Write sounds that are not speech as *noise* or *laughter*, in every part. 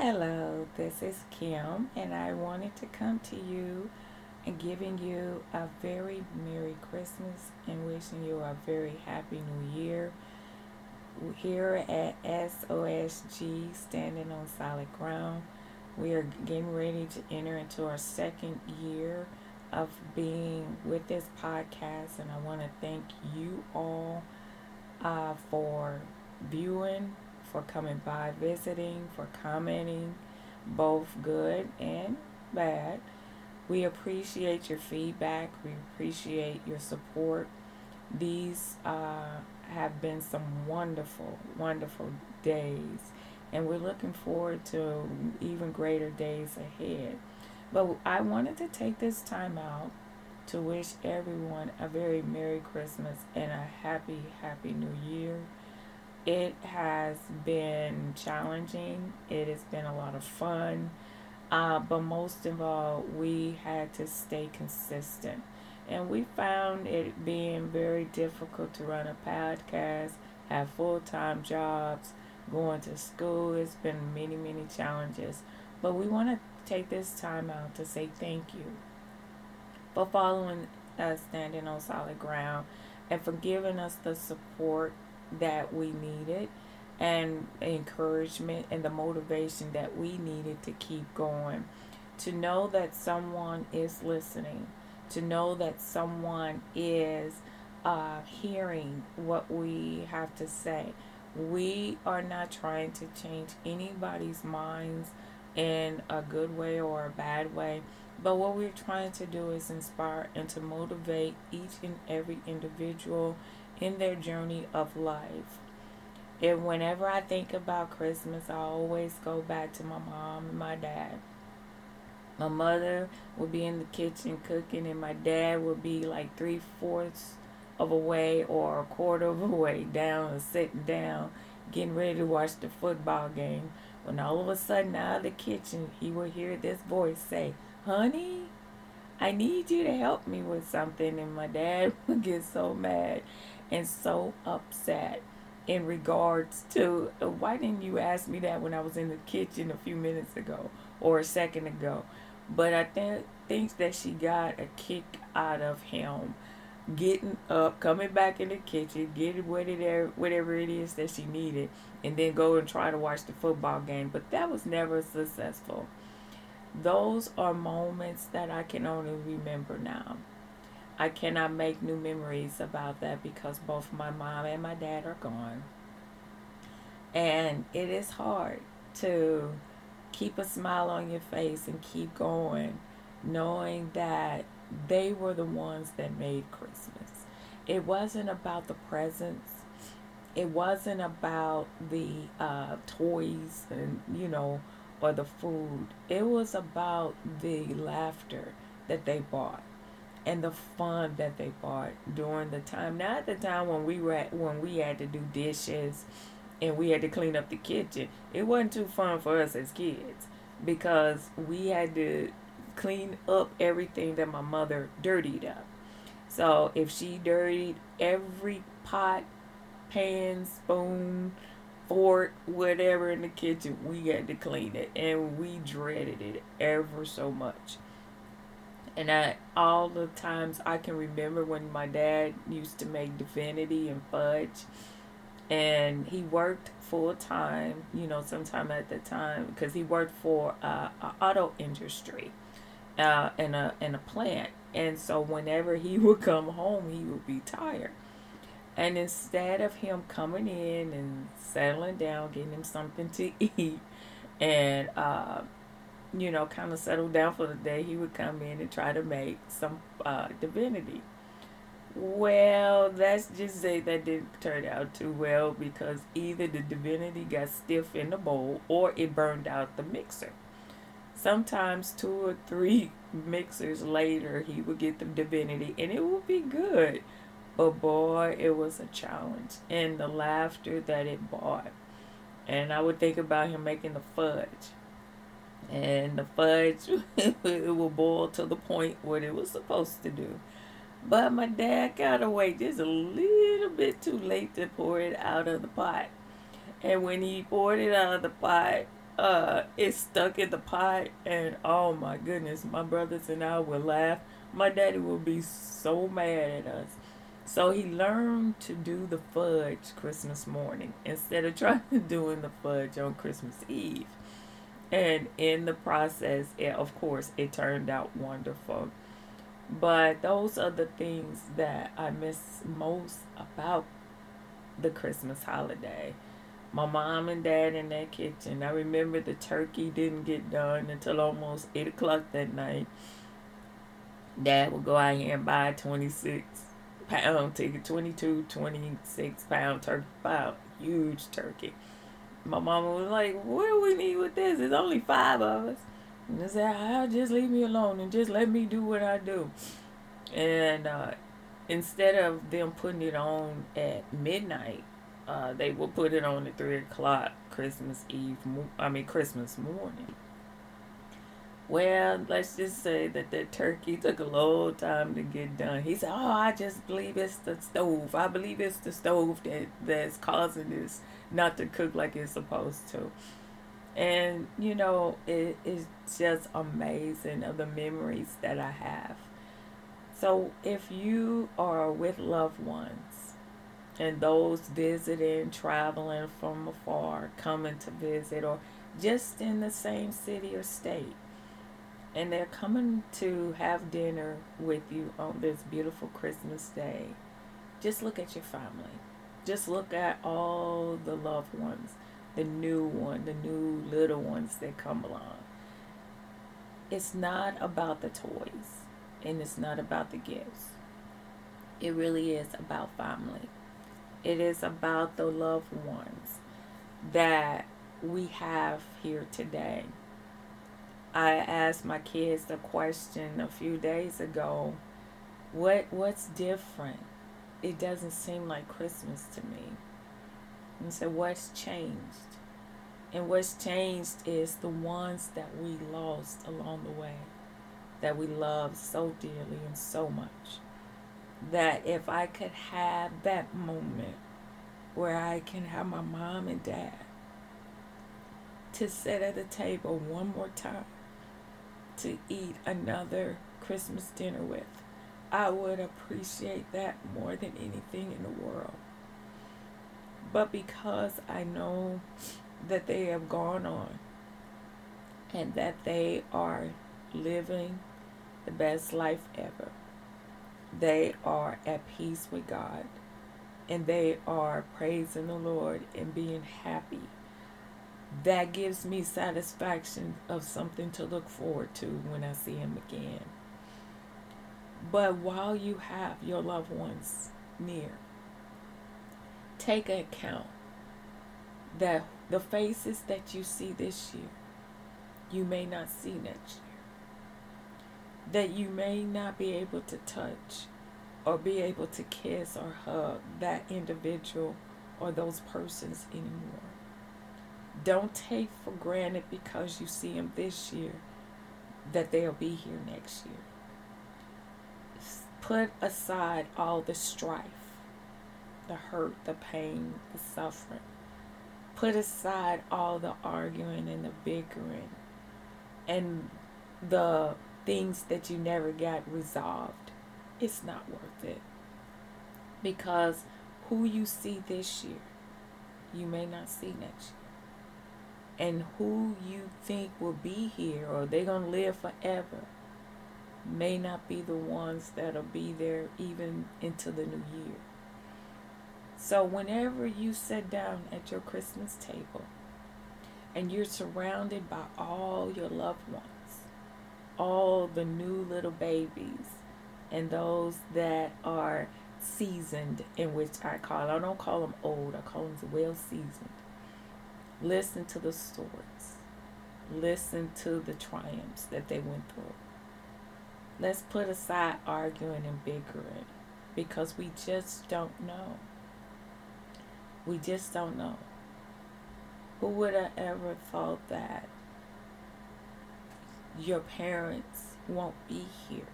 Hello, this is Kim, and I wanted to come to you and giving you a very Merry Christmas and wishing you a very Happy New Year. Here at SOSG, Standing on Solid Ground, we are getting ready to enter into our second year of being with this podcast, and I want to thank you all uh, for viewing, for coming by, visiting, for commenting, both good and bad. We appreciate your feedback. We appreciate your support. These uh, have been some wonderful, wonderful days, and we're looking forward to even greater days ahead. But I wanted to take this time out to wish everyone a very Merry Christmas and a happy, happy New Year. It has been challenging, it has been a lot of fun, uh, but most of all, we had to stay consistent. And we found it being very difficult to run a podcast, have full time jobs, going to school. It's been many, many challenges. But we want to take this time out to say thank you for following us standing on solid ground and for giving us the support that we needed and encouragement and the motivation that we needed to keep going. To know that someone is listening, to know that someone is uh, hearing what we have to say. We are not trying to change anybody's minds in a good way or a bad way. But what we're trying to do is inspire and to motivate each and every individual in their journey of life. And whenever I think about Christmas, I always go back to my mom and my dad. My mother would be in the kitchen cooking, and my dad would be like three fourths of a way or a quarter of a way down and sitting down, getting ready to watch the football game when all of a sudden out of the kitchen he would hear this voice say, Honey, I need you to help me with something. And my dad *laughs* would get so mad and so upset in regards to uh, why didn't you ask me that when I was in the kitchen a few minutes ago or a second ago? But I th- think that she got a kick out of him getting up, coming back in the kitchen, getting whatever whatever it is that she needed, and then go and try to watch the football game. But that was never successful. Those are moments that I can only remember now. I cannot make new memories about that because both my mom and my dad are gone. And it is hard to keep a smile on your face and keep going, knowing that they were the ones that made Christmas. It wasn't about the presents. It wasn't about the uh, toys and, you know, or the food. It was about the laughter that they bought and the fun that they bought during the time. Not the time when we were at, when we had to do dishes and we had to clean up the kitchen. It wasn't too fun for us as kids because we had to clean up everything that my mother dirtied up. So if she dirtied every pot, pan, spoon, fork, whatever in the kitchen, we had to clean it. And we dreaded it ever so much. And I, all the times I can remember when my dad used to make divinity and fudge. And he worked full time, you know, sometime at the time, because he worked for uh, auto industry uh, in a in a plant, and so whenever he *laughs* would come home, he would be tired. And instead of him coming in and settling down, getting him something to *laughs* eat, and uh, you know, kind of settle down for the day, he would come in and try to make some uh, divinity. Well, let's just say that didn't turn out too well because either the divinity got stiff in the bowl or it burned out the mixer. Sometimes two or three *laughs* mixers later, he would get the divinity and it would be good. But boy, it was a challenge. And the laughter that it brought. And I would think about him making the fudge. And the fudge, *laughs* it will boil to the point what it was supposed to do. But my dad got away just a little bit too late to pour it out of the pot. And when he poured it out of the pot, uh, it's stuck in the pot, and oh my goodness, my brothers and I would laugh. My daddy would be so mad at us. So he learned to do the fudge Christmas morning instead of *laughs* trying to doing the fudge on Christmas Eve. And in the process, it, of course, it turned out wonderful. But those are the things that I miss most about the Christmas holiday. My mom and dad in that kitchen. I remember the turkey didn't get done until almost 8 o'clock that night. Dad would go out here and buy 26 pound ticket, 22, 26 pound turkey, pound, huge turkey. My mama was like, what do we need with this? There's only five of us. And I said, I'll just leave me alone and just let me do what I do. And uh, instead of them putting it on at midnight, uh, they will put it on at 3 o'clock Christmas Eve, I mean Christmas morning. Well, let's just say that the turkey took a long time to get done. He said, "Oh, I just believe it's the stove. I believe it's the stove that that's causing this not to cook like it's supposed to." And you know, it is just amazing of the memories that I have. So, if you are with loved ones and those visiting, traveling from afar, coming to visit, or just in the same city or state and they're coming to have dinner with you on this beautiful Christmas day, just look at your family. Just look at all the loved ones, the new one, the new little ones that come along. It's not about the toys and it's not about the gifts. It really is about family. It is about the loved ones that we have here today I asked my kids the question a few days ago, what what's different? It doesn't seem like Christmas to me. And said, what's changed? And what's changed is the ones that we lost along the way, that we loved so dearly and so much. That if I could have that moment where I can have my mom and dad to sit at the table one more time to eat another Christmas dinner with. I would appreciate that more than anything in the world. But because I know that they have gone on and that they are living the best life ever, they are at peace with God and they are praising the Lord and being happy that gives me satisfaction of something to look forward to when I see him again. But while you have your loved ones near, take account that the faces that you see this year, you may not see next year. That you may not be able to touch or be able to kiss or hug that individual or those persons anymore. Don't take for granted because you see them this year that they'll be here next year. Put aside all the strife, the hurt, the pain, the suffering. Put aside all the arguing and the bickering and the things that you never got resolved. It's not worth it. Because who you see this year, you may not see next year and who you think will be here or they're going to live forever may not be the ones that'll be there even into the new year. So, whenever you sit down at your Christmas table and you're surrounded by all your loved ones, all the new little babies, and those that are seasoned, in which I call, I don't call them old, I call them well seasoned Listen to the stories. Listen to the triumphs that they went through. Let's put aside arguing and bickering because we just don't know. We just don't know. Who would have ever thought that your parents won't be here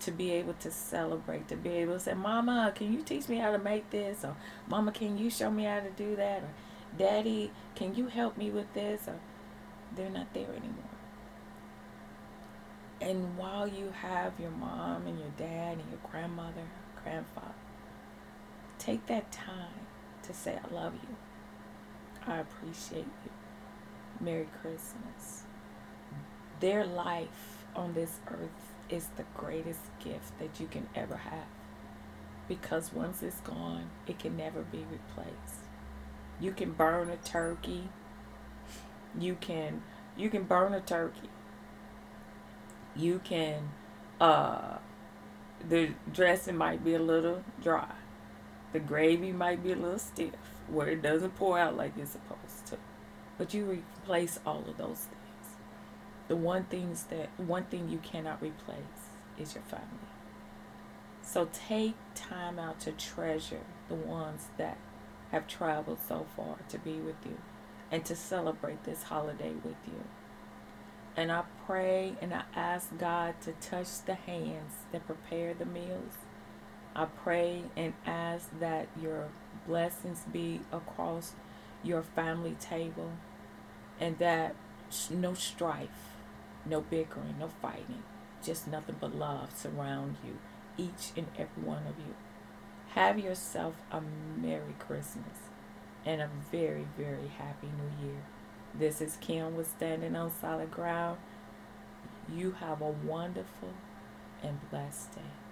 to be able to celebrate, to be able to say, Mama, can you teach me how to make this? Or Mama, can you show me how to do that? Or Daddy, can you help me with this? Or they're not there anymore. And while you have your mom and your dad and your grandmother, grandfather, take that time to say, I love you. I appreciate you. Merry Christmas. Their life on this earth is the greatest gift that you can ever have. Because once it's gone, it can never be replaced. You can burn a turkey. You can you can burn a turkey. You can uh the dressing might be a little dry. The gravy might be a little stiff where it doesn't pour out like it's supposed to. But you replace all of those things. The one things that one thing you cannot replace is your family. So take time out to treasure the ones that have traveled so far to be with you and to celebrate this holiday with you. And I pray and I ask God to touch the hands that prepare the meals. I pray and ask that your blessings be across your family table and that no strife no bickering, no fighting, just nothing but love surround you, each and every one of you. Have yourself a Merry Christmas and a very, very Happy New Year. This is Kim with Standing on Solid Ground. You have a wonderful and blessed day.